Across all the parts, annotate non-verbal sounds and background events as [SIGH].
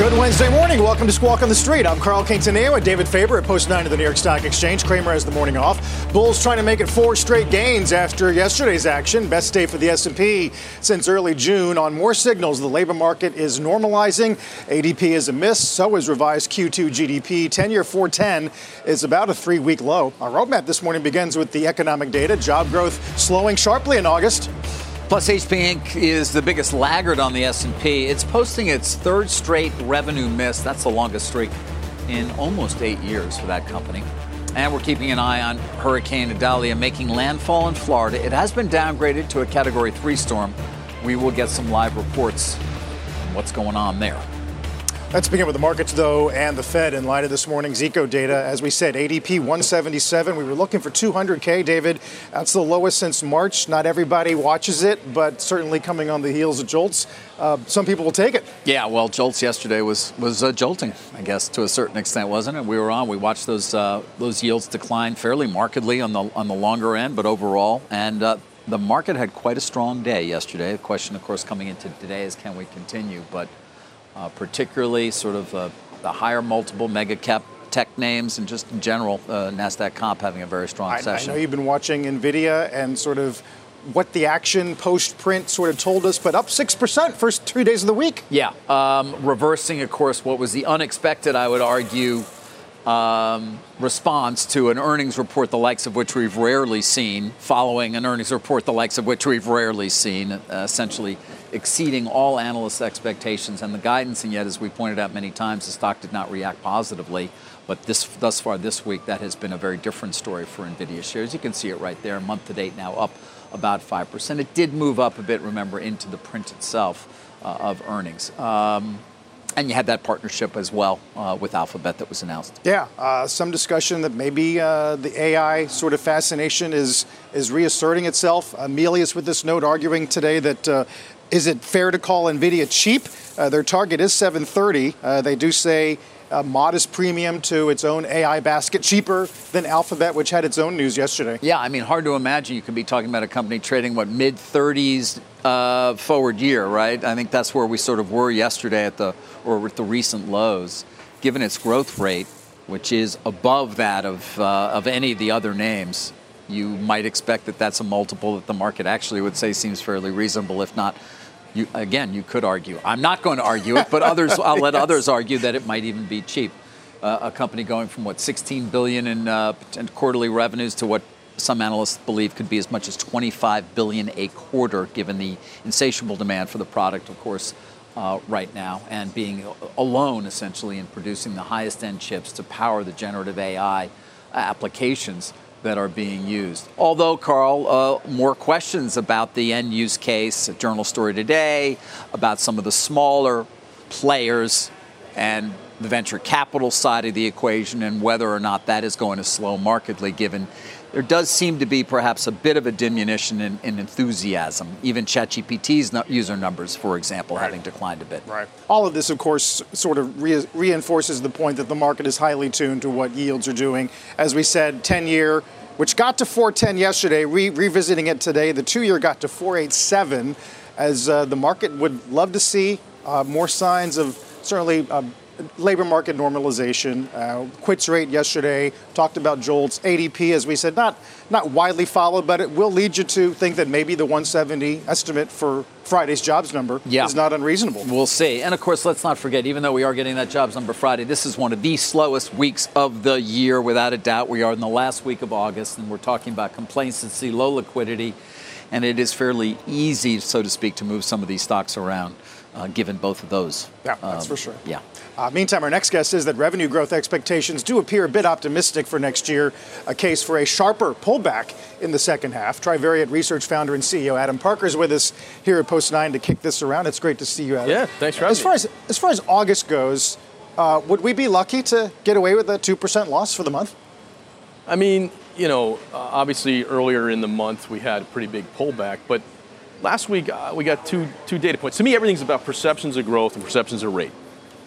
Good Wednesday morning. Welcome to Squawk on the Street. I'm Carl Quintanilla with David Faber at Post 9 of the New York Stock Exchange. Cramer has the morning off. Bulls trying to make it four straight gains after yesterday's action. Best day for the S&P since early June. On more signals, the labor market is normalizing. ADP is a miss. So is revised Q2 GDP. 10-year 410 is about a three-week low. Our roadmap this morning begins with the economic data. Job growth slowing sharply in August. Plus, HP Inc. is the biggest laggard on the S&P. It's posting its third straight revenue miss. That's the longest streak in almost eight years for that company. And we're keeping an eye on Hurricane Idalia making landfall in Florida. It has been downgraded to a Category 3 storm. We will get some live reports on what's going on there. Let's begin with the markets, though, and the Fed in light of this morning's eco data. As we said, ADP 177. We were looking for 200K, David. That's the lowest since March. Not everybody watches it, but certainly coming on the heels of Jolts, uh, some people will take it. Yeah, well, Jolts yesterday was was uh, jolting, I guess, to a certain extent, wasn't it? We were on. We watched those uh, those yields decline fairly markedly on the on the longer end, but overall, and uh, the market had quite a strong day yesterday. The question, of course, coming into today is can we continue? But uh, particularly sort of uh, the higher multiple mega cap tech names and just in general, uh, NASDAQ comp having a very strong I, session. I know you've been watching NVIDIA and sort of what the action post print sort of told us, but up 6% first two days of the week. Yeah. Um, reversing, of course, what was the unexpected, I would argue, um, response to an earnings report, the likes of which we've rarely seen, following an earnings report, the likes of which we've rarely seen, uh, essentially exceeding all analysts' expectations and the guidance. And yet, as we pointed out many times, the stock did not react positively. But this, thus far this week, that has been a very different story for NVIDIA shares. You can see it right there, month to date now up about 5%. It did move up a bit, remember, into the print itself uh, of earnings. Um, and you had that partnership as well uh, with Alphabet that was announced. Yeah, uh, some discussion that maybe uh, the AI sort of fascination is is reasserting itself. Amelia with this note arguing today that uh, is it fair to call Nvidia cheap? Uh, their target is 730. Uh, they do say a modest premium to its own AI basket, cheaper than Alphabet, which had its own news yesterday. Yeah, I mean, hard to imagine you could be talking about a company trading what mid 30s uh, forward year, right? I think that's where we sort of were yesterday at the or with the recent lows, given its growth rate, which is above that of uh, of any of the other names. You might expect that that's a multiple that the market actually would say seems fairly reasonable, if not you, again, you could argue. I'm not going to argue it, but others, I'll let [LAUGHS] yes. others argue that it might even be cheap. Uh, a company going from what 16 billion in uh, quarterly revenues to what some analysts believe could be as much as 25 billion a quarter, given the insatiable demand for the product, of course, uh, right now, and being alone essentially in producing the highest end chips to power the generative AI applications that are being used. Although, Carl, uh, more questions about the end use case, Journal Story Today, about some of the smaller players and the venture capital side of the equation and whether or not that is going to slow markedly given there does seem to be perhaps a bit of a diminution in, in enthusiasm. Even ChatGPT's user numbers, for example, right. having declined a bit. Right. All of this, of course, sort of re- reinforces the point that the market is highly tuned to what yields are doing. As we said, 10 year, which got to 410 yesterday, re- revisiting it today, the two year got to 487, as uh, the market would love to see uh, more signs of certainly. Uh, labor market normalization. Uh, quits rate yesterday talked about Jolts. ADP, as we said, not not widely followed, but it will lead you to think that maybe the 170 estimate for Friday's jobs number yeah. is not unreasonable. We'll see. And of course, let's not forget, even though we are getting that jobs number Friday, this is one of the slowest weeks of the year, without a doubt. We are in the last week of August, and we're talking about complacency, low liquidity, and it is fairly easy, so to speak, to move some of these stocks around uh, given both of those. Yeah, that's um, for sure. Yeah. Uh, meantime, our next guest says that revenue growth expectations do appear a bit optimistic for next year, a case for a sharper pullback in the second half. Trivariate Research founder and CEO Adam Parker is with us here at Post 9 to kick this around. It's great to see you, Adam. Yeah, thanks for having as far me. As, as far as August goes, uh, would we be lucky to get away with a 2% loss for the month? I mean, you know, uh, obviously earlier in the month we had a pretty big pullback, but last week uh, we got two two data points. To me, everything's about perceptions of growth and perceptions of rate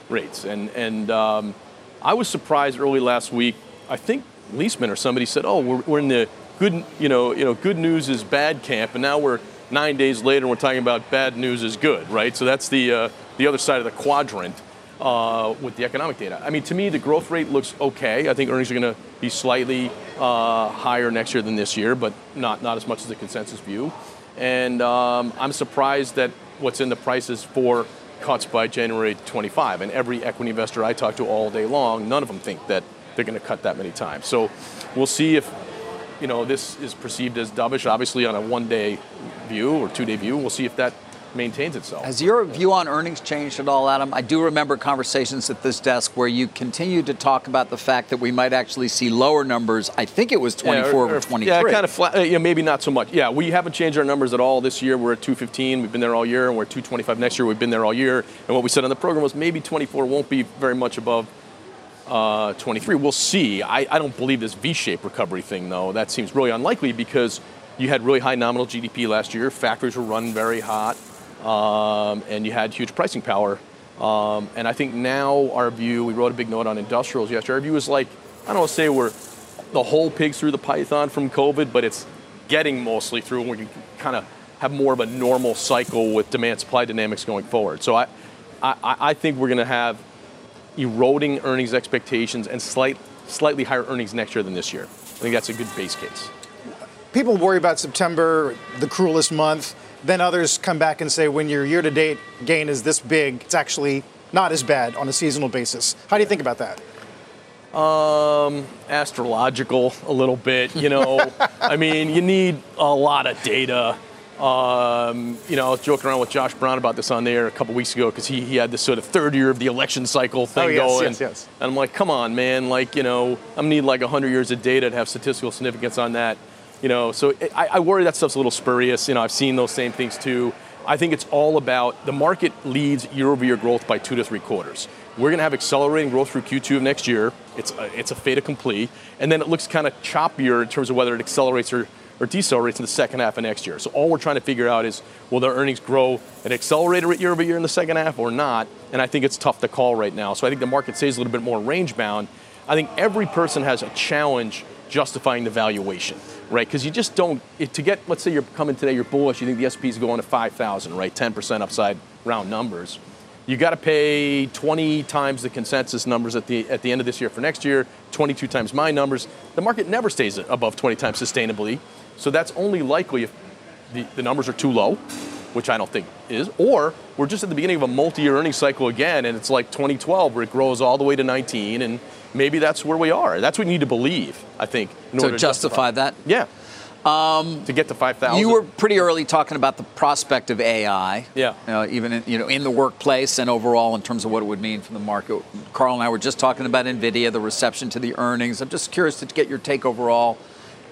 rates. And and um, I was surprised early last week. I think Liesman or somebody said, "Oh, we're, we're in the good you know you know good news is bad camp," and now we're nine days later and we're talking about bad news is good, right? So that's the uh, the other side of the quadrant. Uh, with the economic data. I mean, to me, the growth rate looks okay. I think earnings are going to be slightly uh, higher next year than this year, but not, not as much as the consensus view. And um, I'm surprised that what's in the prices for cuts by January 25. And every equity investor I talk to all day long, none of them think that they're going to cut that many times. So we'll see if you know this is perceived as dovish, obviously on a one-day view or two-day view. We'll see if that maintains itself. Has your view on earnings changed at all, Adam? I do remember conversations at this desk where you continued to talk about the fact that we might actually see lower numbers. I think it was 24 yeah, or, or 23. Yeah, kind of flat. Uh, yeah, maybe not so much. Yeah, we haven't changed our numbers at all this year. We're at 215. We've been there all year, and we're at 225 next year. We've been there all year. And what we said on the program was maybe 24 won't be very much above uh, 23. We'll see. I, I don't believe this V-shaped recovery thing, though. That seems really unlikely because you had really high nominal GDP last year. Factories were running very hot um, and you had huge pricing power. Um, and I think now our view, we wrote a big note on industrials yesterday. Our view is like, I don't want to say we're the whole pig through the python from COVID, but it's getting mostly through, and we can kind of have more of a normal cycle with demand supply dynamics going forward. So I, I, I think we're going to have eroding earnings expectations and slight, slightly higher earnings next year than this year. I think that's a good base case. People worry about September, the cruelest month. Then others come back and say when your year to date gain is this big, it's actually not as bad on a seasonal basis. How do you think about that? Um, astrological a little bit, you know. [LAUGHS] I mean, you need a lot of data. Um, you know, I was joking around with Josh Brown about this on there a couple weeks ago because he, he had this sort of third year of the election cycle thing oh, yes, going. Yes, yes. And I'm like, come on, man. Like, you know, I'm need like 100 years of data to have statistical significance on that. You know, so I, I worry that stuff's a little spurious. You know, I've seen those same things too. I think it's all about the market leads year-over-year growth by two to three quarters. We're going to have accelerating growth through Q2 of next year. It's a, it's a fait accompli, and then it looks kind of choppier in terms of whether it accelerates or, or decelerates in the second half of next year. So all we're trying to figure out is will their earnings grow at accelerated rate year over year in the second half or not? And I think it's tough to call right now. So I think the market stays a little bit more range bound. I think every person has a challenge justifying the valuation right? Because you just don't, it, to get, let's say you're coming today, you're bullish, you think the S&P is going to 5,000, right? 10% upside round numbers. You got to pay 20 times the consensus numbers at the, at the end of this year for next year, 22 times my numbers. The market never stays above 20 times sustainably. So that's only likely if the, the numbers are too low, which I don't think is, or we're just at the beginning of a multi-year earnings cycle again, and it's like 2012 where it grows all the way to 19, and maybe that's where we are. That's what we need to believe, I think, in to order to justify, justify that. Yeah. Um, to get to 5,000. You were pretty early talking about the prospect of AI. Yeah. Uh, even in, you know in the workplace and overall in terms of what it would mean for the market. Carl and I were just talking about Nvidia, the reception to the earnings. I'm just curious to get your take overall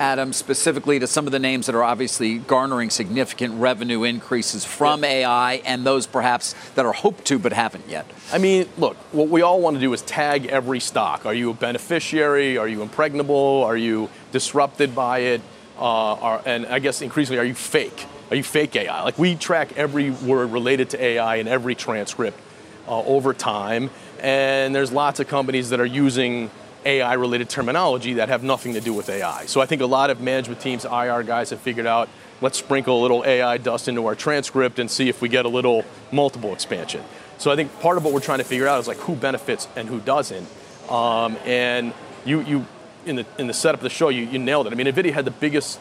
Adam, specifically to some of the names that are obviously garnering significant revenue increases from. AI and those perhaps that are hoped to but haven't yet? I mean, look, what we all want to do is tag every stock. Are you a beneficiary? Are you impregnable? Are you disrupted by it? Uh, are, and I guess increasingly, are you fake? Are you fake AI? Like we track every word related to AI in every transcript uh, over time, and there's lots of companies that are using AI related terminology that have nothing to do with AI. So I think a lot of management teams, IR guys have figured out let's sprinkle a little AI dust into our transcript and see if we get a little multiple expansion. So I think part of what we're trying to figure out is like who benefits and who doesn't. Um, and you, you in the in the setup of the show, you, you nailed it. I mean, Nvidia had the biggest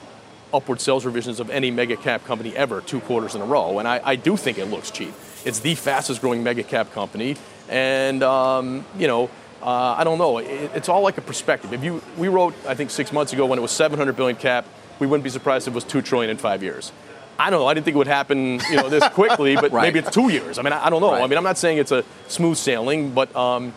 upward sales revisions of any mega cap company ever, two quarters in a row, and I, I do think it looks cheap. It's the fastest growing mega cap company, and um, you know uh, I don't know. It, it's all like a perspective. If you, we wrote, I think six months ago when it was 700 billion cap, we wouldn't be surprised if it was two trillion in five years. I don't know. I didn't think it would happen, you know, this [LAUGHS] quickly, but right. maybe it's two years. I mean, I, I don't know. Right. I mean, I'm not saying it's a smooth sailing, but um,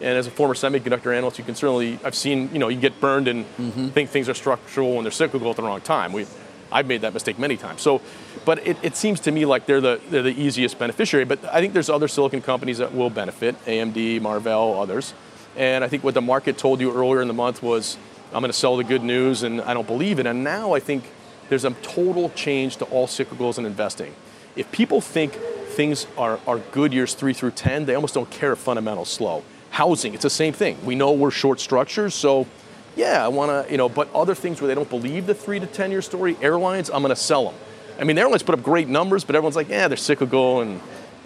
and as a former semiconductor analyst, you can certainly I've seen you know you get burned and Mm-hmm. think things are structural and they're cyclical at the wrong time. We, I've made that mistake many times. So, but it, it seems to me like they're the they're the easiest beneficiary. But I think there's other silicon companies that will benefit: AMD, Marvell, others. And I think what the market told you earlier in the month was, I'm going to sell the good news, and I don't believe it. And now I think there's a total change to all cyclicals and investing. If people think things are, are good years three through 10, they almost don't care if fundamentals slow. Housing, it's the same thing. We know we're short structures, so yeah, I want to, you know, but other things where they don't believe the three to 10 year story, airlines, I'm going to sell them. I mean, the airlines put up great numbers, but everyone's like, yeah, they're cyclical and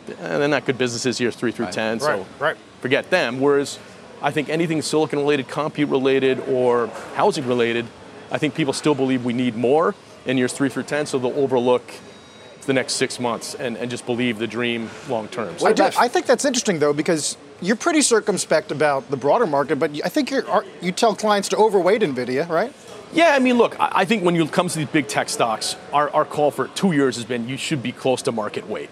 eh, they're not good businesses years three through 10, so Right, right. forget them. Whereas I think anything silicon related, compute related, or housing related, I think people still believe we need more in years three through 10, so they'll overlook the next six months and, and just believe the dream long term. So I, do, I think that's interesting though because you're pretty circumspect about the broader market, but I think you tell clients to overweight Nvidia, right? Yeah, I mean, look, I I think when it comes to these big tech stocks, our, our call for two years has been you should be close to market weight.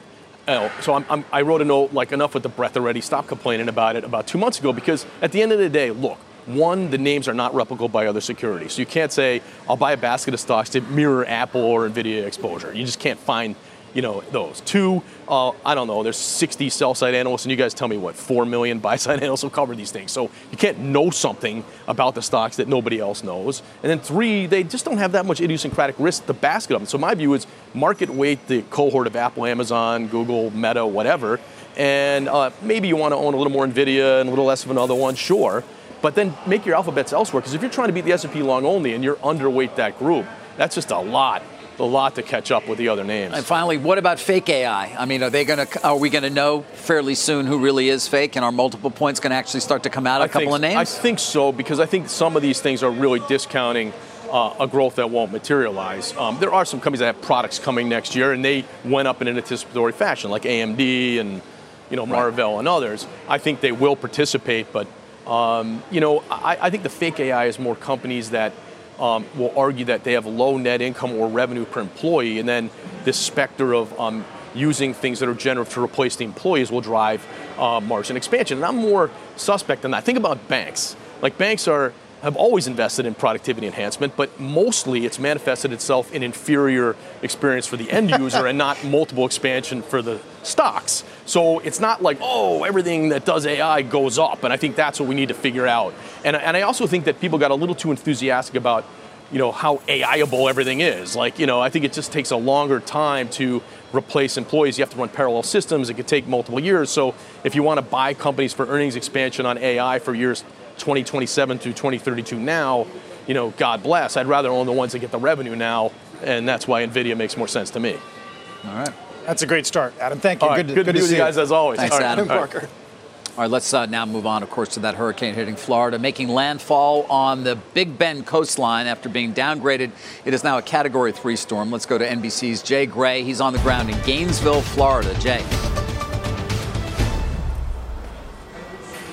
Know, so I'm, I'm, I wrote a note like enough with the breath already. Stop complaining about it about two months ago because at the end of the day, look, one, the names are not replicable by other securities. So you can't say I'll buy a basket of stocks to mirror Apple or Nvidia exposure. You just can't find you know those. Two, uh, I don't know. There's 60 sell side analysts, and you guys tell me what four million buy side [LAUGHS] analysts will cover these things. So you can't know something about the stocks that nobody else knows. And then three, they just don't have that much idiosyncratic risk. The basket of them. So my view is market weight the cohort of Apple, Amazon, Google, Meta, whatever. And uh, maybe you want to own a little more Nvidia and a little less of another one, sure. But then make your alphabets elsewhere. Because if you're trying to beat the S&P long only and you're underweight that group, that's just a lot, a lot to catch up with the other names. And finally, what about fake AI? I mean, are they going to? Are we going to know fairly soon who really is fake, and are multiple points going to actually start to come out? A I couple think, of names. I think so because I think some of these things are really discounting uh, a growth that won't materialize. Um, there are some companies that have products coming next year, and they went up in an anticipatory fashion, like AMD and you know Marvell and others. I think they will participate, but um, you know I, I think the fake AI is more companies that. Um, will argue that they have low net income or revenue per employee, and then this specter of um, using things that are generative to replace the employees will drive uh, margin expansion. And I'm more suspect than that. Think about banks. Like banks are have always invested in productivity enhancement, but mostly it's manifested itself in inferior experience for the end [LAUGHS] user and not multiple expansion for the stocks. So it's not like, oh, everything that does AI goes up. And I think that's what we need to figure out. And, and I also think that people got a little too enthusiastic about you know how AIable everything is. Like you know, I think it just takes a longer time to replace employees. You have to run parallel systems. It could take multiple years. So if you want to buy companies for earnings expansion on AI for years 2027 through 2032 now, you know, God bless. I'd rather own the ones that get the revenue now, and that's why Nvidia makes more sense to me. All right. That's a great start, Adam. Thank you. All right, good, good, to be with see you guys as always. Thanks, All right, Adam. all right. Parker. All right, let's uh, now move on, of course, to that hurricane hitting Florida, making landfall on the Big Bend coastline after being downgraded. It is now a Category 3 storm. Let's go to NBC's Jay Gray. He's on the ground in Gainesville, Florida. Jay.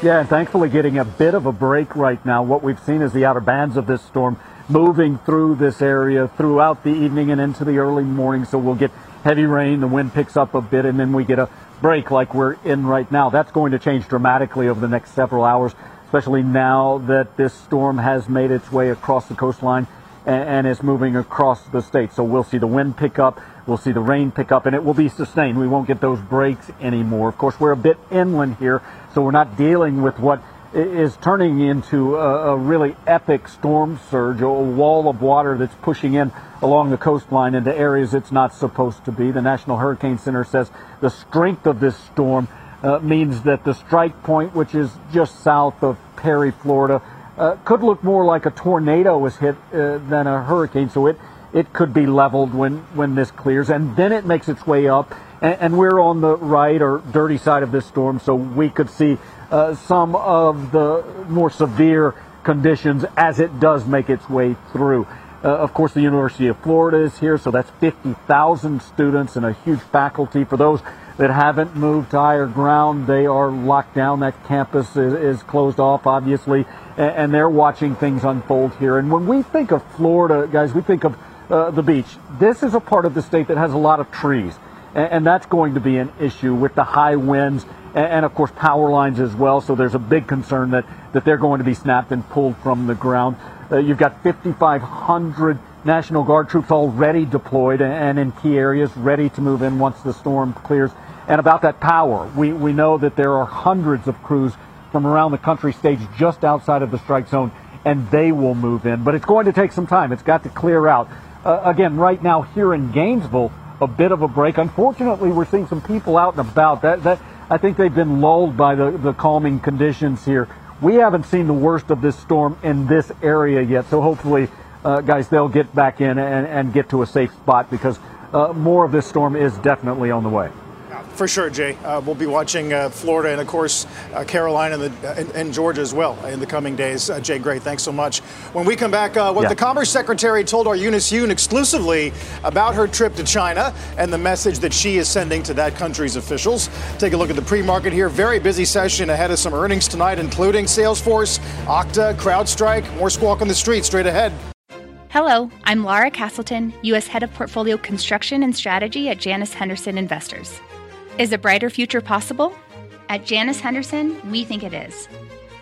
Yeah, and thankfully getting a bit of a break right now. What we've seen is the outer bands of this storm moving through this area throughout the evening and into the early morning. So we'll get heavy rain, the wind picks up a bit, and then we get a break like we're in right now. That's going to change dramatically over the next several hours, especially now that this storm has made its way across the coastline and, is moving across the state. So we'll see the wind pick up, we'll see the rain pick up, and it will be sustained. We won't get those breaks anymore. Of course, we're a bit inland here, so we're not dealing with what is turning into a, a really epic storm surge, a wall of water that's pushing in along the coastline into areas it's not supposed to be. The National Hurricane Center says the strength of this storm uh, means that the strike point, which is just south of Perry, Florida, uh, could look more like a tornado was hit uh, than a hurricane. So it it could be leveled when when this clears, and then it makes its way up. And, and we're on the right or dirty side of this storm, so we could see uh, some of the more severe conditions as it does make its way through. Uh, of course, the University of Florida is here, so that's 50,000 students and a huge faculty. For those that haven't moved to higher ground, they are locked down. That campus is, is closed off, obviously, and, and they're watching things unfold here. And when we think of Florida, guys, we think of uh, the beach. This is a part of the state that has a lot of trees, and, and that's going to be an issue with the high winds and, of course power lines as well. So there's a big concern that, that they're going to be snapped and pulled from the ground. Uh, you've got 5,500 National Guard troops already deployed and in key areas ready to move in once the storm clears. And about that power, we, we know that there are hundreds of crews from around the country staged just outside of the strike zone, and they will move in. But it's going to take some time. It's got to clear out. Uh, again, right now here in Gainesville, a bit of a break. Unfortunately, we're seeing some people out and about. That, that I think they've been lulled by the, the calming conditions here. We haven't seen the worst of this storm in this area yet, so hopefully, uh, guys, they'll get back in and, and get to a safe spot because uh, more of this storm is definitely on the way. For sure, Jay. Uh, we'll be watching uh, Florida and, of course, uh, Carolina and, the, and, and, Georgia as well in the coming days. Uh, Jay, great. Thanks so much. When we come back, uh, what yeah. the Commerce Secretary told our Eunice Yoon exclusively about her trip to China and the message that she is sending to that country's officials. Take a look at the pre market here. Very busy session ahead of some earnings tonight, including Salesforce, Okta, CrowdStrike. More squawk on the street straight ahead. Hello, I'm Laura Castleton, U.S. Head of Portfolio Construction and Strategy at Janus Henderson Investors. Is a brighter future possible? At Janus Henderson, we think it is.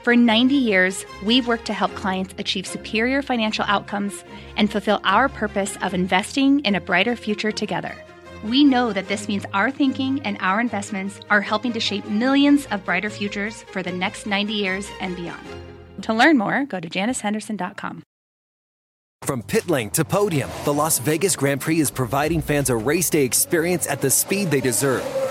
For 90 years, we've worked to help clients achieve superior financial outcomes and fulfill our purpose of investing in a brighter future together. We know that this means our thinking and our investments are helping to shape millions of brighter futures for the next 90 years and beyond. To learn more, go to janushenderson.com. From pit lane to podium, the Las Vegas Grand Prix is providing fans a race day experience at the speed they deserve.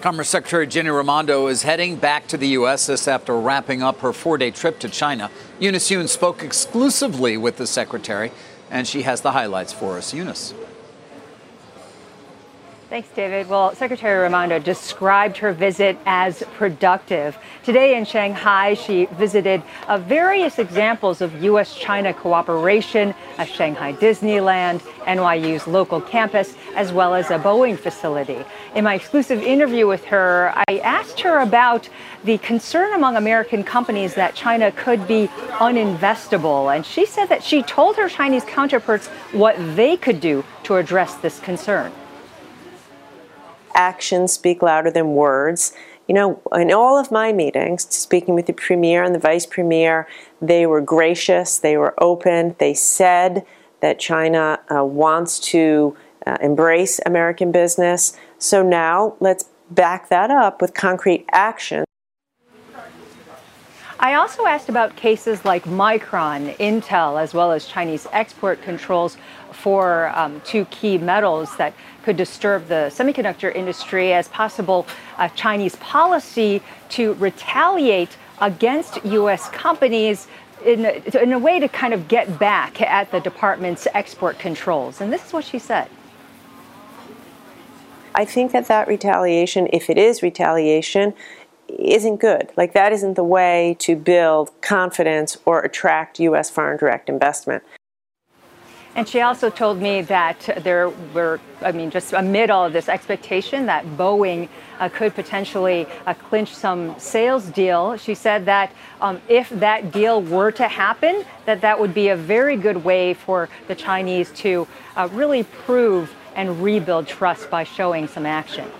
Commerce Secretary Gina Raimondo is heading back to the U.S. this after wrapping up her four day trip to China. Eunice Yoon spoke exclusively with the Secretary, and she has the highlights for us. Eunice. Thanks, David. Well, Secretary Raimondo described her visit as productive. Today in Shanghai, she visited uh, various examples of U.S. China cooperation, a Shanghai Disneyland, NYU's local campus, as well as a Boeing facility. In my exclusive interview with her, I asked her about the concern among American companies that China could be uninvestable. And she said that she told her Chinese counterparts what they could do to address this concern actions speak louder than words. You know, in all of my meetings, speaking with the premier and the vice premier, they were gracious, they were open, they said that China uh, wants to uh, embrace American business. So now let's back that up with concrete action. I also asked about cases like Micron, Intel, as well as Chinese export controls for um, two key metals that could disturb the semiconductor industry as possible uh, Chinese policy to retaliate against U.S. companies in a, in a way to kind of get back at the department's export controls. And this is what she said. I think that that retaliation, if it is retaliation, isn't good. Like, that isn't the way to build confidence or attract U.S. foreign direct investment. And she also told me that there were, I mean, just amid all of this expectation that Boeing uh, could potentially uh, clinch some sales deal, she said that um, if that deal were to happen, that that would be a very good way for the Chinese to uh, really prove and rebuild trust by showing some action.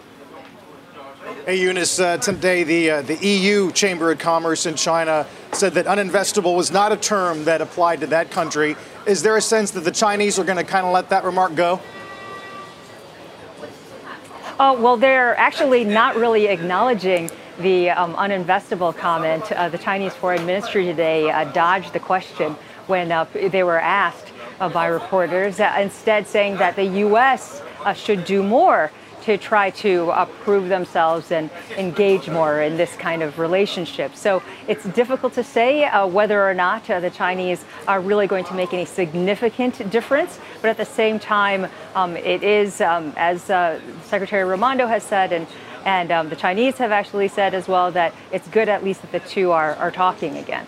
Hey, Eunice, uh, today the, uh, the EU Chamber of Commerce in China said that uninvestable was not a term that applied to that country. Is there a sense that the Chinese are going to kind of let that remark go? Oh, well, they're actually not really acknowledging the um, uninvestable comment. Uh, the Chinese Foreign Ministry today uh, dodged the question when uh, they were asked uh, by reporters, instead saying that the U.S. Should do more to try to uh, prove themselves and engage more in this kind of relationship. So it's difficult to say uh, whether or not uh, the Chinese are really going to make any significant difference. But at the same time, um, it is, um, as uh, Secretary Raimondo has said, and and um, the Chinese have actually said as well that it's good at least that the two are, are talking again.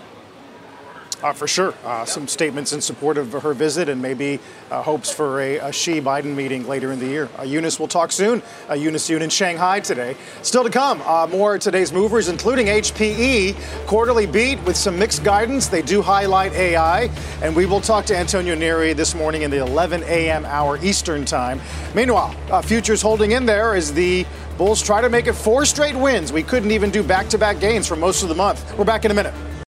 Uh, for sure. Uh, some statements in support of her visit and maybe uh, hopes for a, a Xi Biden meeting later in the year. Uh, Eunice will talk soon. Uh, Eunice Yoon in Shanghai today. Still to come, uh, more today's movers, including HPE. Quarterly beat with some mixed guidance. They do highlight AI. And we will talk to Antonio Neri this morning in the 11 a.m. hour Eastern Time. Meanwhile, futures holding in there as the Bulls try to make it four straight wins. We couldn't even do back to back gains for most of the month. We're back in a minute.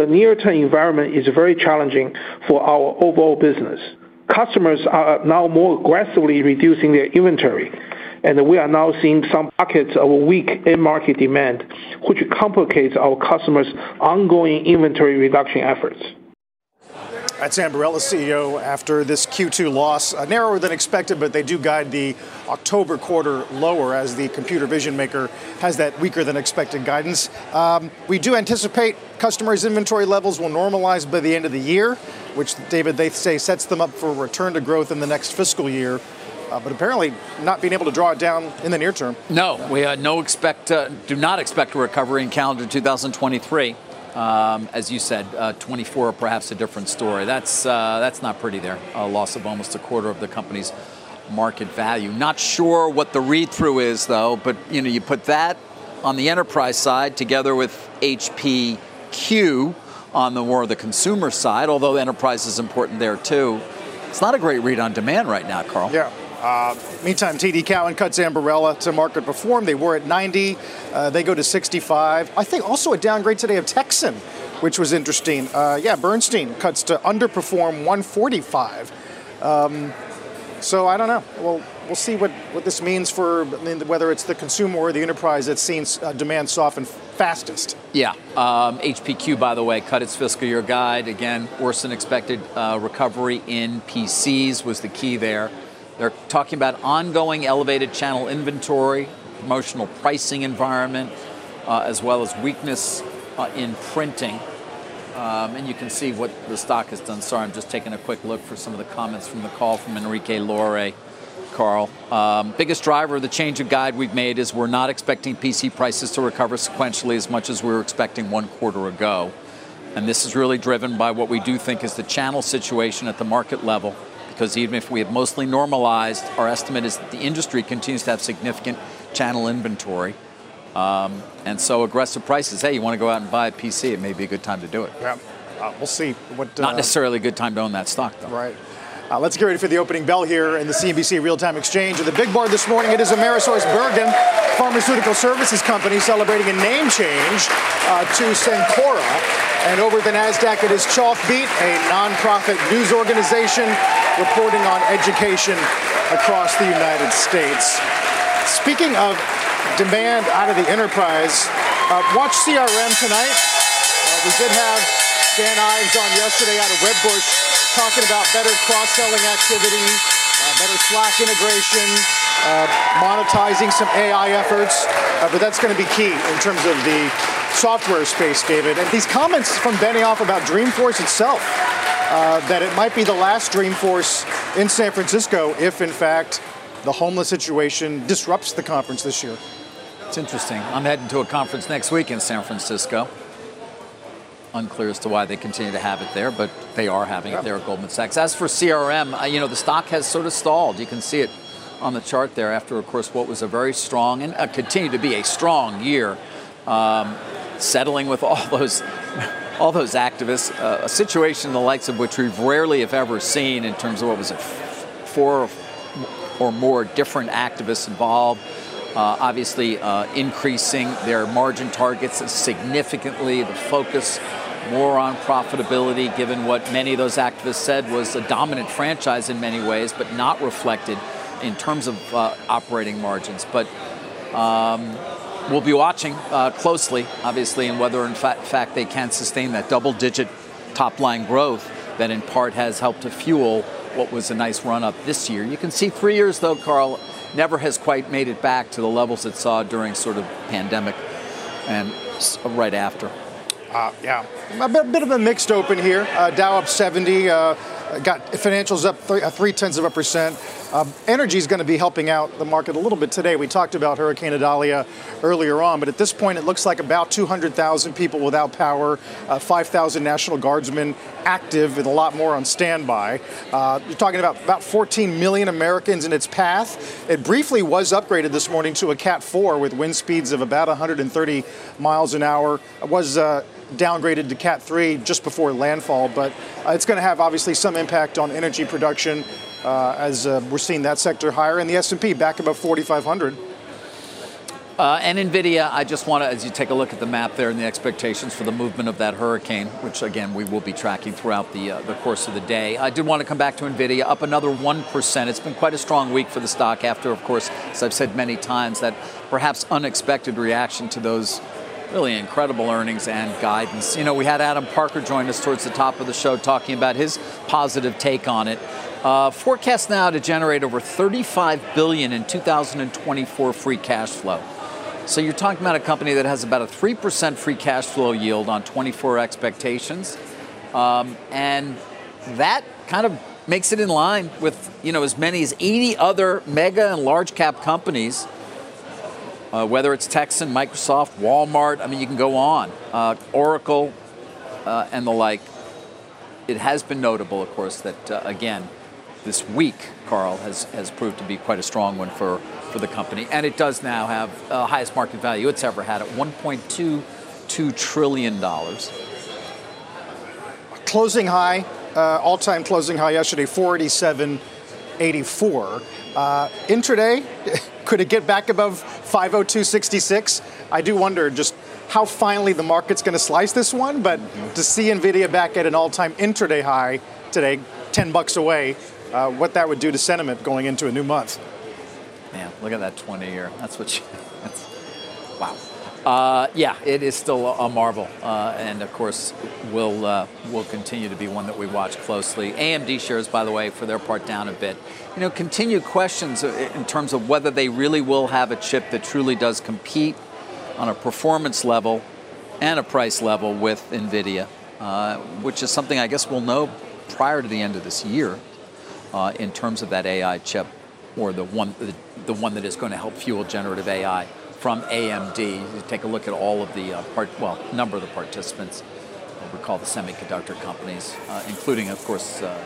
The near-term environment is very challenging for our overall business. Customers are now more aggressively reducing their inventory, and we are now seeing some pockets of weak end market demand, which complicates our customers' ongoing inventory reduction efforts. That's Ambarella CEO after this Q2 loss. Uh, narrower than expected, but they do guide the October quarter lower as the computer vision maker has that weaker than expected guidance. Um, we do anticipate customers' inventory levels will normalize by the end of the year, which, David, they say sets them up for a return to growth in the next fiscal year. Uh, but apparently not being able to draw it down in the near term. No, we uh, no expect, uh, do not expect a recovery in calendar 2023. Um, as you said, uh, 24 perhaps a different story. That's uh, that's not pretty there. A loss of almost a quarter of the company's market value. Not sure what the read-through is though, but you know you put that on the enterprise side together with HPQ on the more the consumer side. Although enterprise is important there too. It's not a great read on demand right now, Carl. Yeah. Uh, meantime, TD Cowen cuts Ambarella to market perform. They were at 90. Uh, they go to 65. I think also a downgrade today of Texan, which was interesting. Uh, yeah, Bernstein cuts to underperform 145. Um, so I don't know. Well, we'll see what, what this means for whether it's the consumer or the enterprise that's seen uh, demand soften fastest. Yeah. Um, HPQ, by the way, cut its fiscal year guide. Again, worse than expected uh, recovery in PCs was the key there. They're talking about ongoing elevated channel inventory, promotional pricing environment, uh, as well as weakness uh, in printing. Um, and you can see what the stock has done. Sorry, I'm just taking a quick look for some of the comments from the call from Enrique Lores. Carl. Um, biggest driver of the change of guide we've made is we're not expecting PC prices to recover sequentially as much as we were expecting one quarter ago. And this is really driven by what we do think is the channel situation at the market level because even if we have mostly normalized, our estimate is that the industry continues to have significant channel inventory. Um, and so aggressive prices, hey, you want to go out and buy a PC, it may be a good time to do it. Yeah, uh, we'll see. What, Not uh, necessarily a good time to own that stock, though. Right. Uh, let's get ready for the opening bell here in the CNBC Real Time Exchange. And the big board this morning, it is AmerisourceBergen Pharmaceutical Services Company celebrating a name change uh, to Cencora. And over at the NASDAQ, it is Chalkbeat, a nonprofit news organization reporting on education across the United States. Speaking of demand out of the enterprise, uh, watch CRM tonight. Uh, we did have Dan Ives on yesterday out of Wedbush talking about better cross-selling activity, uh, better Slack integration, uh, monetizing some AI efforts, uh, but that's going to be key in terms of the software space, David. And these comments from Benioff about Dreamforce itself, uh, that it might be the last Dreamforce in San Francisco if, in fact, the homeless situation disrupts the conference this year. It's interesting. I'm heading to a conference next week in San Francisco unclear as to why they continue to have it there, but they are having yeah. it there at Goldman Sachs. As for CRM, uh, you know, the stock has sort of stalled. You can see it on the chart there after, of course, what was a very strong and uh, continue to be a strong year, um, settling with all those. [LAUGHS] All those activists, uh, a situation the likes of which we've rarely, if ever, seen in terms of what was it, four or more different activists involved. Uh, obviously, uh, increasing their margin targets significantly, the focus more on profitability, given what many of those activists said was a dominant franchise in many ways, but not reflected in terms of uh, operating margins. But um, we'll be watching uh, closely, obviously, and whether in fact, fact they can sustain that double digit top line growth that in part has helped to fuel what was a nice run up this year. You can see three years, though, Carl, never has quite made it back to the levels it saw during sort of pandemic and right after. Uh, yeah, a bit, of a mixed open here. Uh, Dow up 70, uh, got financials up three, uh, three tenths of a percent. Um, energy is going to be helping out the market a little bit today. We talked about Hurricane Idalia earlier on, but at this point, it looks like about 200,000 people without power, uh, 5,000 National Guardsmen active, and a lot more on standby. Uh, you're talking about about 14 million Americans in its path. It briefly was upgraded this morning to a Cat 4 with wind speeds of about 130 miles an hour. It was uh, downgraded to Cat 3 just before landfall, but uh, it's going to have obviously some impact on energy production uh, as uh, we're seeing that sector higher, and the S&P back above 4,500. Uh, and NVIDIA, I just want to, as you take a look at the map there and the expectations for the movement of that hurricane, which again we will be tracking throughout the uh, the course of the day. I did want to come back to NVIDIA, up another 1%. It's been quite a strong week for the stock after, of course, as I've said many times, that perhaps unexpected reaction to those really incredible earnings and guidance. You know, we had Adam Parker join us towards the top of the show talking about his positive take on it. Uh, forecast now to generate over 35 billion in 2024 free cash flow. So you're talking about a company that has about a 3% free cash flow yield on 24 expectations. Um, and that kind of makes it in line with, you know, as many as 80 other mega and large cap companies uh, whether it's Texan, Microsoft, Walmart, I mean, you can go on, uh, Oracle, uh, and the like. It has been notable, of course, that uh, again, this week, Carl, has, has proved to be quite a strong one for, for the company. And it does now have uh, highest market value it's ever had at $1.22 trillion. Closing high, uh, all time closing high yesterday, 487.84. Uh, intraday, [LAUGHS] could it get back above 502.66? I do wonder just how finely the market's going to slice this one, but mm-hmm. to see Nvidia back at an all-time intraday high today, 10 bucks away, uh, what that would do to sentiment going into a new month. Man, look at that 20 year. That's what you, [LAUGHS] that's, wow. Uh, yeah, it is still a marvel, uh, and of course, will uh, will continue to be one that we watch closely. AMD shares, by the way, for their part, down a bit. You know, continued questions in terms of whether they really will have a chip that truly does compete on a performance level and a price level with NVIDIA, uh, which is something I guess we'll know prior to the end of this year uh, in terms of that AI chip or the one the, the one that is going to help fuel generative AI from AMD. You take a look at all of the uh, part, well, number of the participants, what we call the semiconductor companies, uh, including, of course, uh,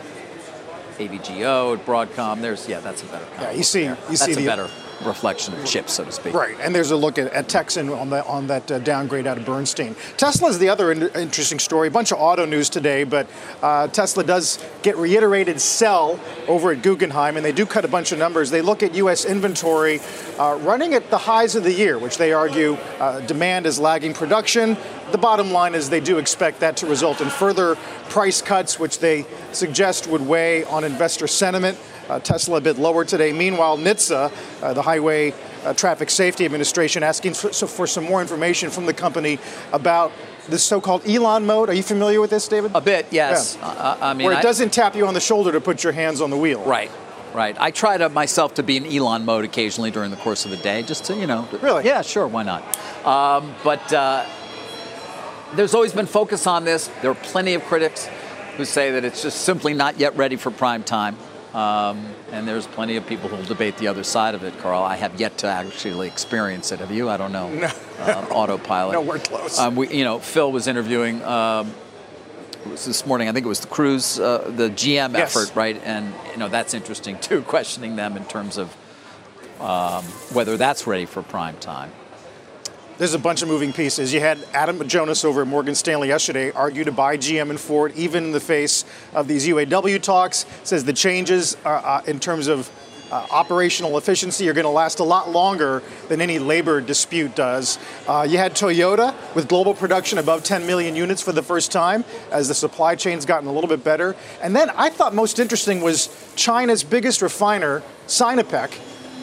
AVGO, Broadcom. There's yeah, that's a better. Yeah, you see, you that's see a the better reflection of chips, so to speak. Right, and there's a look at, at Texan on that on that uh, downgrade out of Bernstein. Tesla is the other in- interesting story. A bunch of auto news today, but uh, Tesla does get reiterated sell over at Guggenheim, and they do cut a bunch of numbers. They look at U.S. inventory uh, running at the highs of the year, which they argue uh, demand is lagging production. The bottom line is they do expect that to result in further price cuts, which they suggest would weigh on investor sentiment. Uh, Tesla a bit lower today. Meanwhile, NHTSA, uh, the Highway uh, Traffic Safety Administration, asking for, so for, some more information from the company about the so-called Elon mode. Are you familiar with this, David? A bit, yes. Yeah. Uh, I mean, where it I, doesn't tap you on the shoulder to put your hands on the wheel. Right. Right. I try to myself to be in Elon mode occasionally during the course of the day, just to you know. Really? Yeah, sure. Why not? Um, but uh, there's always been focus on this. There are plenty of critics who say that it's just simply not yet ready for prime time. Um, and there's plenty of people who will debate the other side of it, Carl. I have yet to actually experience it. Have you? I don't know. No. Uh, autopilot. no, we're close. Um, we, you know, Phil was interviewing. Um, it was this morning. I think it was the Cruise, uh, the GM yes. effort, right? And you know that's interesting too, [LAUGHS] questioning them in terms of um, whether that's ready for prime time. There's a bunch of moving pieces. You had Adam Jonas over at Morgan Stanley yesterday argue to buy GM and Ford, even in the face of these UAW talks. Says the changes uh, uh, in terms of uh, operational efficiency are going to last a lot longer than any labor dispute does. Uh, you had Toyota with global production above 10 million units for the first time as the supply chain's gotten a little bit better. And then I thought most interesting was China's biggest refiner, Sinopec,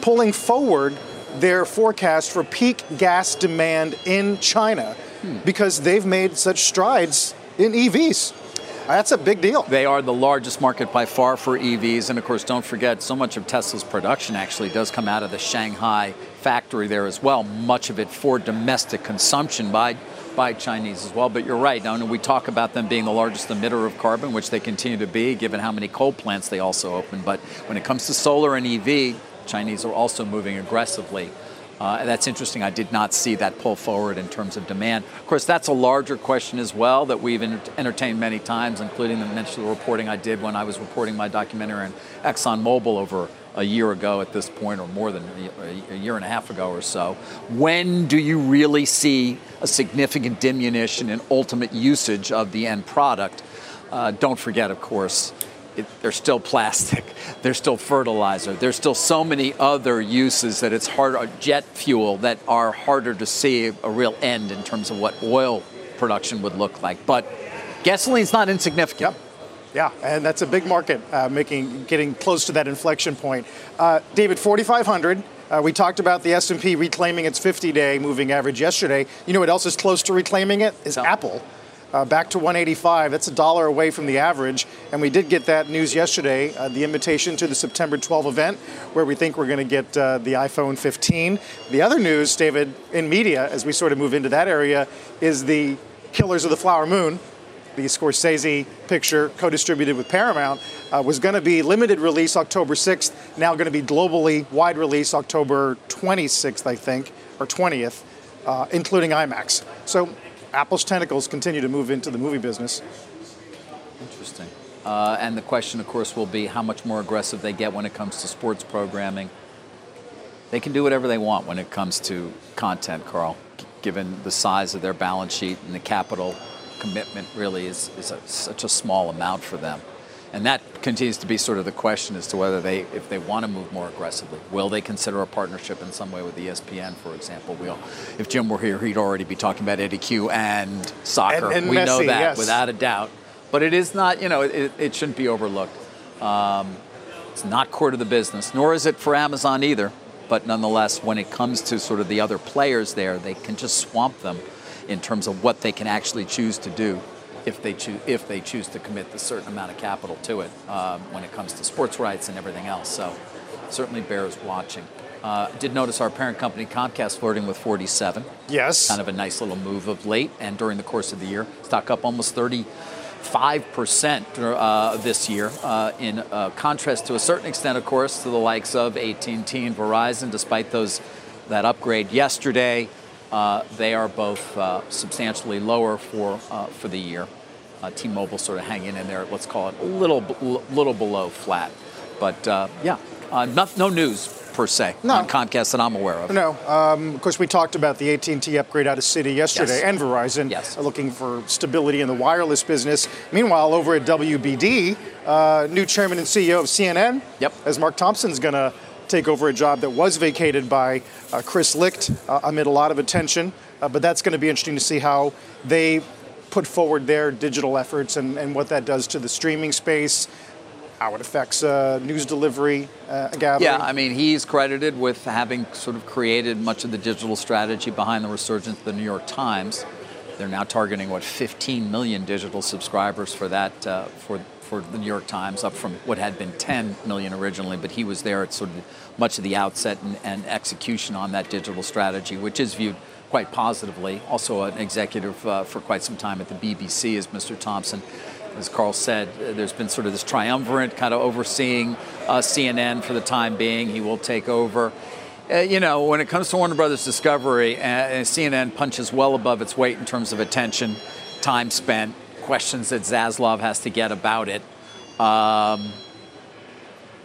pulling forward their forecast for peak gas demand in China hmm. because they've made such strides in EVs. That's a big deal. They are the largest market by far for EVs. And of course, don't forget, so much of Tesla's production actually does come out of the Shanghai factory there as well, much of it for domestic consumption by by Chinese as well. But you're right. Now, we talk about them being the largest emitter of carbon, which they continue to be, given how many coal plants they also open. But when it comes to solar and EV, Chinese are also moving aggressively. Uh, that's interesting. I did not see that pull forward in terms of demand. Of course, that's a larger question as well that we've entertained many times, including the mentioned reporting I did when I was reporting my documentary on ExxonMobil over a year ago at this point, or more than a year and a half ago or so. When do you really see a significant diminution in ultimate usage of the end product? Uh, don't forget, of course, it, they're still plastic, [LAUGHS] they're still fertilizer, there's still so many other uses that it's hard, uh, jet fuel that are harder to see a real end in terms of what oil production would look like. But gasoline's not insignificant. Yep. Yeah, and that's a big market, uh, making getting close to that inflection point. Uh, David, 4,500. Uh, we talked about the S&P reclaiming its 50-day moving average yesterday. You know what else is close to reclaiming it? Is no. Apple uh, back to 185. That's a dollar away from the average. And we did get that news yesterday, uh, the invitation to the September 12 event, where we think we're going to get uh, the iPhone 15. The other news, David, in media, as we sort of move into that area, is the Killers of the Flower Moon. The Scorsese picture, co distributed with Paramount, uh, was going to be limited release October 6th, now going to be globally wide release October 26th, I think, or 20th, uh, including IMAX. So Apple's tentacles continue to move into the movie business. Interesting. Uh, and the question, of course, will be how much more aggressive they get when it comes to sports programming. They can do whatever they want when it comes to content, Carl, given the size of their balance sheet and the capital commitment really is, is a, such a small amount for them. And that continues to be sort of the question as to whether they, if they want to move more aggressively, will they consider a partnership in some way with ESPN, for example? We'll, if Jim were here, he'd already be talking about Eddy Cue and soccer. And, and we Messi, know that yes. without a doubt. But it is not, you know, it, it shouldn't be overlooked. Um, it's not core to the business, nor is it for Amazon either. But nonetheless, when it comes to sort of the other players there, they can just swamp them in terms of what they can actually choose to do if they choose if they choose to commit the certain amount of capital to it um, when it comes to sports rights and everything else. So certainly bears watching. Uh, did notice our parent company Comcast flirting with 47. Yes. Kind of a nice little move of late, and during the course of the year, stock up almost 35 percent uh, this year. Uh, in uh, contrast, to a certain extent, of course, to the likes of AT&T and Verizon, despite those that upgrade yesterday. Uh, they are both uh, substantially lower for uh, for the year. Uh, T-Mobile sort of hanging in there. Let's call it a little little below flat, but uh, yeah, uh, no, no, news per se no. on Comcast that I'm aware of. No, um, of course we talked about the AT&T upgrade out of Citi yesterday, yes. and Verizon yes. looking for stability in the wireless business. Meanwhile, over at WBD, new chairman and CEO of CNN, yep. as Mark Thompson's going to take over a job that was vacated by uh, Chris Licht uh, amid a lot of attention. Uh, but that's going to be interesting to see how they put forward their digital efforts and, and what that does to the streaming space, how it affects uh, news delivery, uh, gathering. Yeah, I mean, he's credited with having sort of created much of the digital strategy behind the resurgence of the New York Times. They're now targeting what 15 million digital subscribers for that uh, for for the New York Times, up from what had been 10 million originally. But he was there at sort of much of the outset and, and execution on that digital strategy, which is viewed quite positively. Also, an executive uh, for quite some time at the BBC is Mr. Thompson. As Carl said, uh, there's been sort of this triumvirate kind of overseeing uh, CNN for the time being. He will take over. Uh, you know, when it comes to Warner Brothers Discovery, uh, CNN punches well above its weight in terms of attention, time spent, questions that Zaslav has to get about it. Um,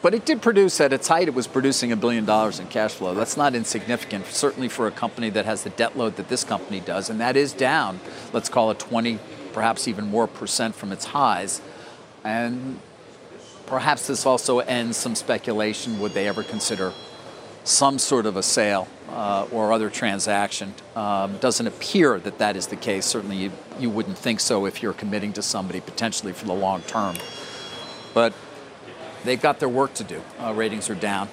but it did produce, at its height, it was producing a billion dollars in cash flow. That's not insignificant, certainly for a company that has the debt load that this company does, and that is down, let's call it 20, perhaps even more percent from its highs. And perhaps this also ends some speculation. Would they ever consider some sort of a sale uh, or other transaction? Um, doesn't appear that that is the case. Certainly, you, you wouldn't think so if you're committing to somebody potentially for the long term. But they've got their work to do. Uh, ratings are down.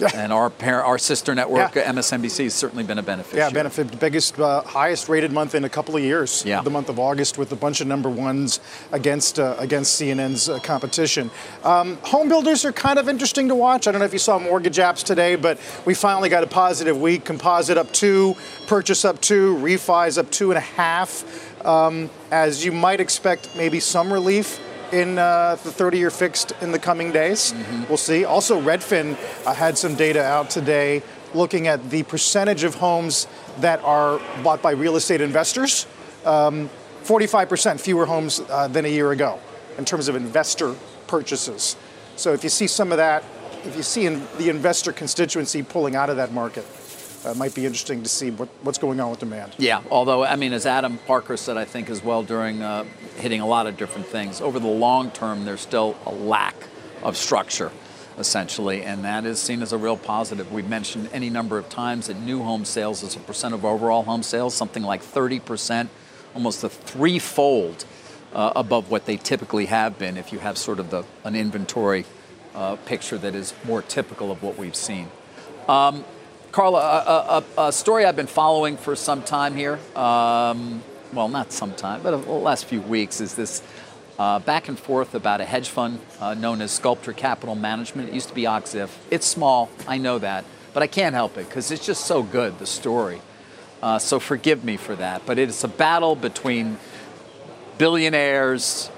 [LAUGHS] and our parent, our sister network, yeah. MSNBC, has certainly been a beneficiary. Yeah, benefit biggest, uh, highest rated month in a couple of years. Yeah. the month of August with a bunch of number ones against uh, against CNN's uh, competition. Um, home builders are kind of interesting to watch. I don't know if you saw mortgage apps today, but we finally got a positive week. Composite up two, purchase up two, refis up two and a half. Um, as you might expect, maybe some relief in uh, the 30 year fixed in the coming days. Mm-hmm. We'll see. Also, Redfin uh, had some data out today looking at the percentage of homes that are bought by real estate investors. Um, 45% fewer homes uh, than a year ago in terms of investor purchases. So if you see some of that, if you see in the investor constituency pulling out of that market, uh, might be interesting to see what, what's going on with demand. Yeah, although, I mean, as Adam Parker said, I think as well during uh, hitting a lot of different things, over the long term, there's still a lack of structure, essentially, and that is seen as a real positive. We've mentioned any number of times that new home sales as a percent of overall home sales, something like 30%, almost a threefold uh, above what they typically have been if you have sort of the, an inventory uh, picture that is more typical of what we've seen. Um, Carla, a, a, a, story I've been following for some time here, um, well, not some time, but the last few weeks, is this uh, back and forth about a hedge fund uh, known as Sculptor Capital Management. It used to be Och-Ziff. It's small, I know that, but I can't help it because it's just so good, the story. Uh, so forgive me for that. But it's a battle between billionaires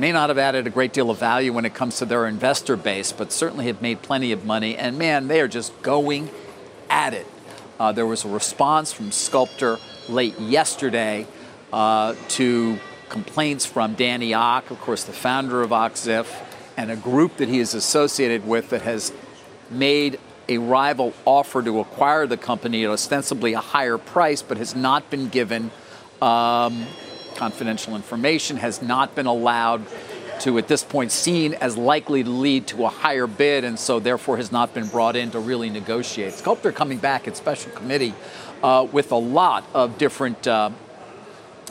may not have added a great deal of value when it comes to their investor base, but certainly have made plenty of money. And man, they are just going at it. Uh, there was a response from Sculptor late yesterday uh, to complaints from Danny Och, of course, the founder of Och-Ziff, and a group that he is associated with that has made a rival offer to acquire the company at ostensibly a higher price, but has not been given um, confidential information has not been allowed to, at this point, seen as likely to lead to a higher bid, and so therefore has not been brought in to really negotiate. Sculptor coming back at special committee uh, with a lot of different uh,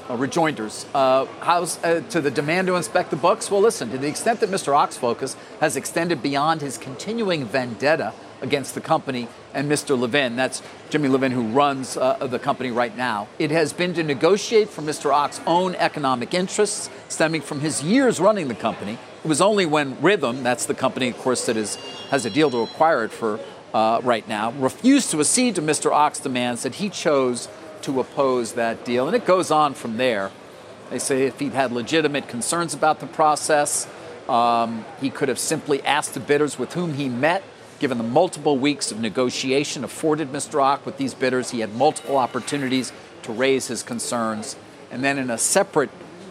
uh, rejoinders. Uh, how's uh, to the demand to inspect the books? Well, listen, to the extent that Mr. Och's focus has extended beyond his continuing vendetta against the company and Mr. Levin. That's Jimmy Levin, who runs uh, the company right now. It has been to negotiate for Mr. Och's own economic interests stemming from his years running the company. It was only when Rithm, that's the company, of course, that is, has a deal to acquire it for uh, right now, refused to accede to Mr. Och's demands that he chose to oppose that deal. And it goes on from there. They say if he'd had legitimate concerns about the process, um, he could have simply asked the bidders with whom he met Given the multiple weeks of negotiation afforded Mr. Och with these bidders, he had multiple opportunities to raise his concerns. And then in a separate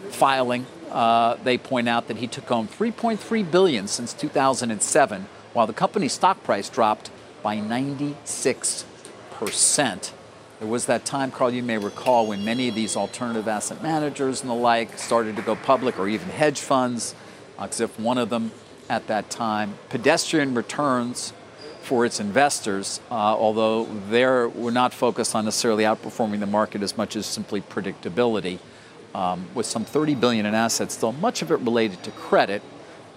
filing, uh, they point out that he took home 3.3 billion since 2007, while the company's stock price dropped by 96 percent. There was that time, Carl, you may recall, when many of these alternative asset managers and the like started to go public, or even hedge funds, Och-Ziff one of them at that time. Pedestrian returns for its investors, uh, although there we're not focused on necessarily outperforming the market as much as simply predictability. Um, with some 30 billion in assets, still much of it related to credit.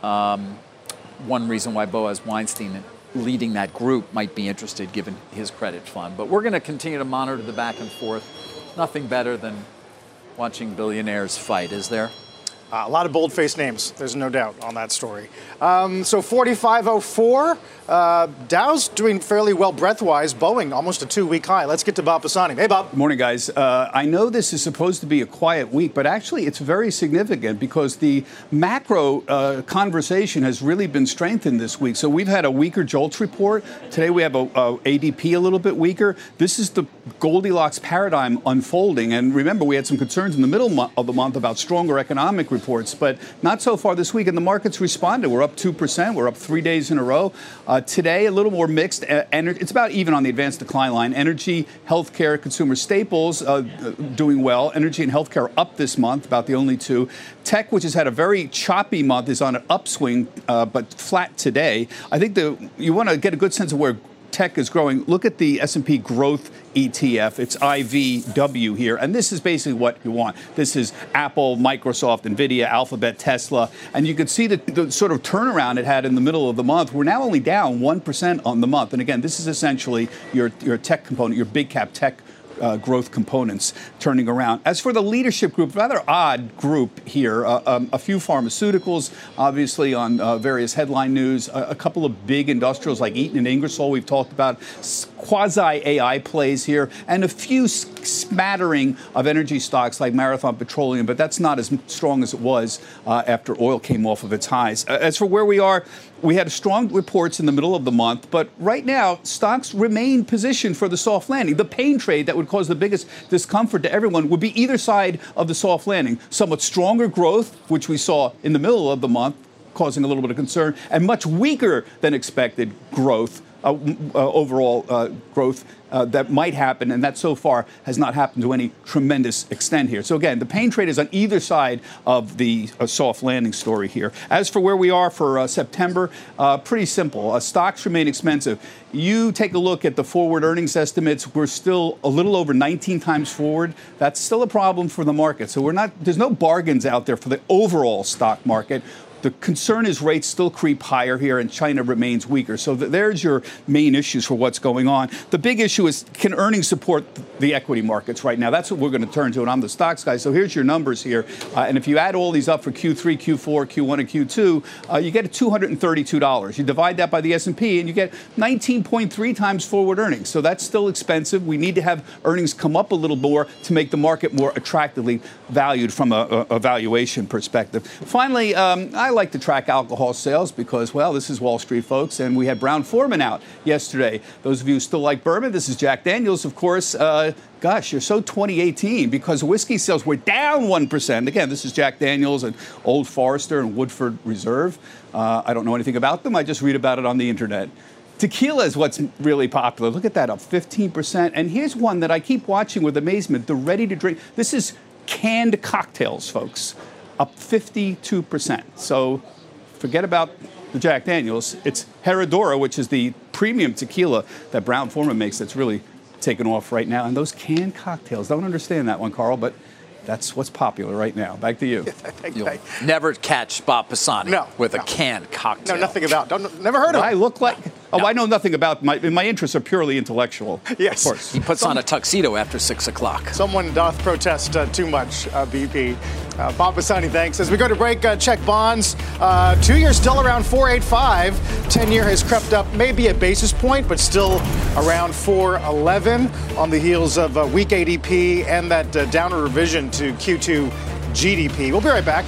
Um, one reason why Boaz Weinstein leading that group might be interested given his credit fund. But we're going to continue to monitor the back and forth. Nothing better than watching billionaires fight, is there? Uh, a lot of bold-faced names, there's no doubt on that story. Um, so 4504, uh, Dow's doing fairly well breadth-wise. Boeing almost a two-week high. Let's get to Bob Pisani. Hey, Bob. Morning, guys. Uh, I know this is supposed to be a quiet week, but actually it's very significant because the macro uh, conversation has really been strengthened this week. So we've had a weaker JOLTS report. Today we have a, a ADP a little bit weaker. This is the Goldilocks paradigm unfolding. And remember, we had some concerns in the middle of the month about stronger economic reports but not so far this week. And the markets responded. We're up 2%. We're up three days in a row. Uh, today, a little more mixed. Uh, it's about even on the advanced decline line. Energy, healthcare, consumer staples uh, doing well. Energy and healthcare up this month, about the only two. Tech, which has had a very choppy month, is on an upswing, uh, but flat today. I think the, you want to get a good sense of where tech is growing. Look at the S&P Growth ETF. It's IVW here, and this is basically what you want. This is Apple, Microsoft, Nvidia, Alphabet, Tesla, and you can see the, the sort of turnaround it had in the middle of the month. We're now only down one percent on the month, and again, this is essentially your your tech component, your big cap tech uh, growth components turning around. As for the leadership group, rather odd group here. Uh, um, a few pharmaceuticals, obviously on uh, various headline news. A, a, couple of big industrials like Eaton and Ingersoll. We've talked about quasi AI plays here, and a few smattering of energy stocks like Marathon Petroleum. But that's not as strong as it was uh, after oil came off of its highs. As for where we are we had strong reports in the middle of the month, but right now, stocks remain positioned for the soft landing. The pain trade that would cause the biggest discomfort to everyone would be either side of the soft landing. Somewhat stronger growth, which we saw in the middle of the month, causing a little bit of concern, and much weaker than expected growth, uh, uh, overall uh, growth uh, that might happen, and that so far has not happened to any tremendous extent here. So again, the pain trade is on either side of the uh, soft landing story here. As for where we are for uh, September, uh, pretty simple. Uh, stocks remain expensive. You take a look at the forward earnings estimates. We're still a little over 19 times forward. That's still a problem for the market. So we're not. There's no bargains out there for the overall stock market. The concern is rates still creep higher here and China remains weaker. So there's your main issues for what's going on. The big issue is can earnings support the equity markets right now? That's what we're going to turn to. And I'm the stocks guy. So here's your numbers here. Uh, and if you add all these up for Q3, Q4, Q1, and Q2, uh, you get $232. You divide that by the S&P and you get 19.3 times forward earnings. So that's still expensive. We need to have earnings come up a little more to make the market more attractively valued from a, a valuation perspective. Finally, um, I like to track alcohol sales because, well, this is Wall Street, folks, and we had Brown Forman out yesterday. Those of you still like bourbon, this is Jack Daniels, of course. Uh, gosh, you're so 2018 because whiskey sales were down 1%. Again, this is Jack Daniels and Old Forester and Woodford Reserve. Uh, I don't know anything about them, I just read about it on the internet. Tequila is what's really popular. Look at that, up 15%. And here's one that I keep watching with amazement the ready to drink. This is canned cocktails, folks up 52%. So forget about the Jack Daniels. It's Herradura, which is the premium tequila that Brown Forman makes that's really taken off right now. And those canned cocktails, don't understand that one, Carl, but that's what's popular right now. Back to you. [LAUGHS] You'll never catch Bob Pisani no, with no. a canned cocktail. No, nothing about. Don't, never heard of. It. I look like. Oh, no. I know nothing about my. My interests are purely intellectual. [LAUGHS] Yes, of course. He puts Some, on a tuxedo after six o'clock. Someone doth protest uh, too much. Uh, BP. Uh, Bob Pisani, thanks. As we go to break, uh, check bonds. Uh, two years still around 485. Ten year has crept up maybe a basis point, but still around 411 on the heels of uh, weak ADP and that uh, downward revision to Q2 GDP. We'll be right back.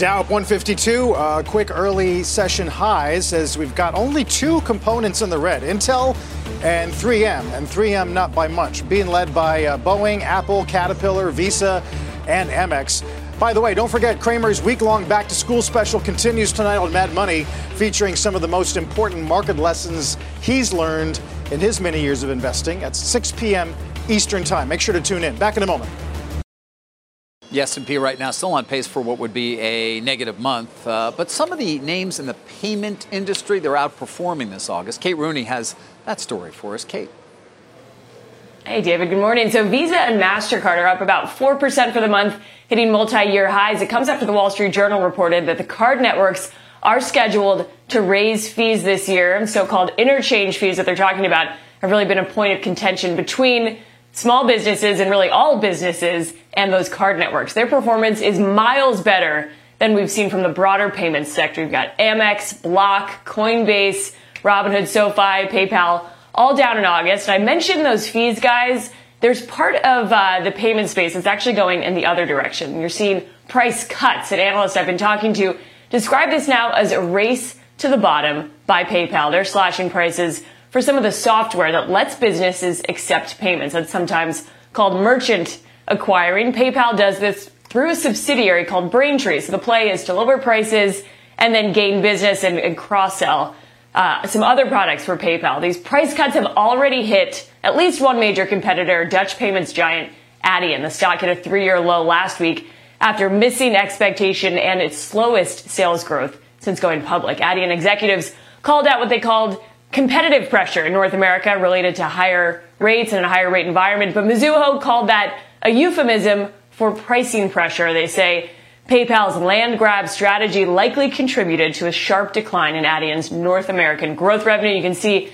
Dow up 152, uh, quick early session highs as we've got only two components in the red Intel and 3M. And 3M not by much, being led by uh, Boeing, Apple, Caterpillar, Visa, and Amex. By the way, don't forget Cramer's week long back to school special continues tonight on Mad Money, featuring some of the most important market lessons he's learned in his many years of investing at 6 p.m. Eastern Time. Make sure to tune in. Back in a moment. The S&P right now still on pace for what would be a negative month, uh, but some of the names in the payment industry they're outperforming this August. Kate Rooney has that story for us. Kate. Hey, David, good morning. So Visa and MasterCard are up about 4% for the month, hitting multi-year highs. It comes after the Wall Street Journal reported that the card networks are scheduled to raise fees this year. So-called interchange fees that they're talking about have really been a point of contention between small businesses and really all businesses and those card networks. Their performance is miles better than we've seen from the broader payments sector. You've got Amex, Block, Coinbase, Robinhood, SoFi, PayPal, all down in August. And I mentioned those fees, guys. There's part of uh, the payment space that's actually going in the other direction. You're seeing price cuts, and analysts I've been talking to describe this now as a race to the bottom by PayPal. They're slashing prices for some of the software that lets businesses accept payments. That's sometimes called merchant acquiring. PayPal does this through a subsidiary called Braintree. So the play is to lower prices and then gain business and, and cross sell uh, some other products for PayPal. These price cuts have already hit at least one major competitor, Dutch payments giant Adyen. The stock hit a three year low last week after missing expectation and its slowest sales growth since going public. Adyen executives called out what they called competitive pressure in North America related to higher rates and a higher rate environment. But Mizuho called that a euphemism for pricing pressure. They say PayPal's land grab strategy likely contributed to a sharp decline in Adyen's North American growth revenue. You can see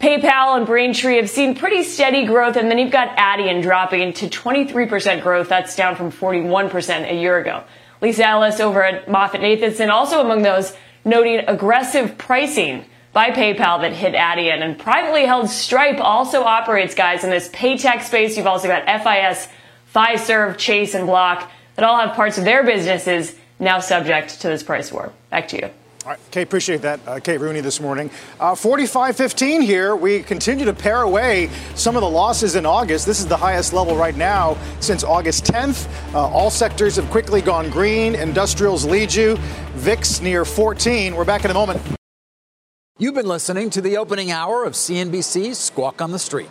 PayPal and Braintree have seen pretty steady growth, and then you've got Adyen dropping to 23% growth. That's down from 41% a year ago. Lisa Ellis over at MoffettNathanson also among those noting aggressive pricing by PayPal that hit Adyen. And privately held Stripe also operates, guys, in this paytech space. You've also got FIS, Fiserv, Chase, and Block that all have parts of their businesses now subject to this price war. Back to you. All right, Kate, appreciate that. Uh, Kate Rooney this morning. Uh, 45.15 here. We continue to pare away some of the losses in August. This is the highest level right now since August 10th. Uh, all sectors have quickly gone green. Industrials lead you. VIX near 14. We're back in a moment. You've been listening to the opening hour of CNBC's Squawk on the Street.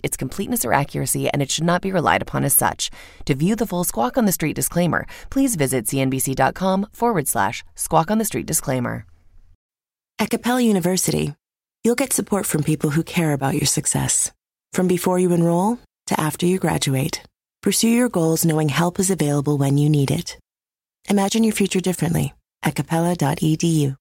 its completeness or accuracy, and it should not be relied upon as such. To view the full Squawk on the Street disclaimer, please visit cnbc.com forward slash squawk on the street disclaimer. At Capella University, you'll get support from people who care about your success. From before you enroll to after you graduate, pursue your goals knowing help is available when you need it. Imagine your future differently at capella.edu.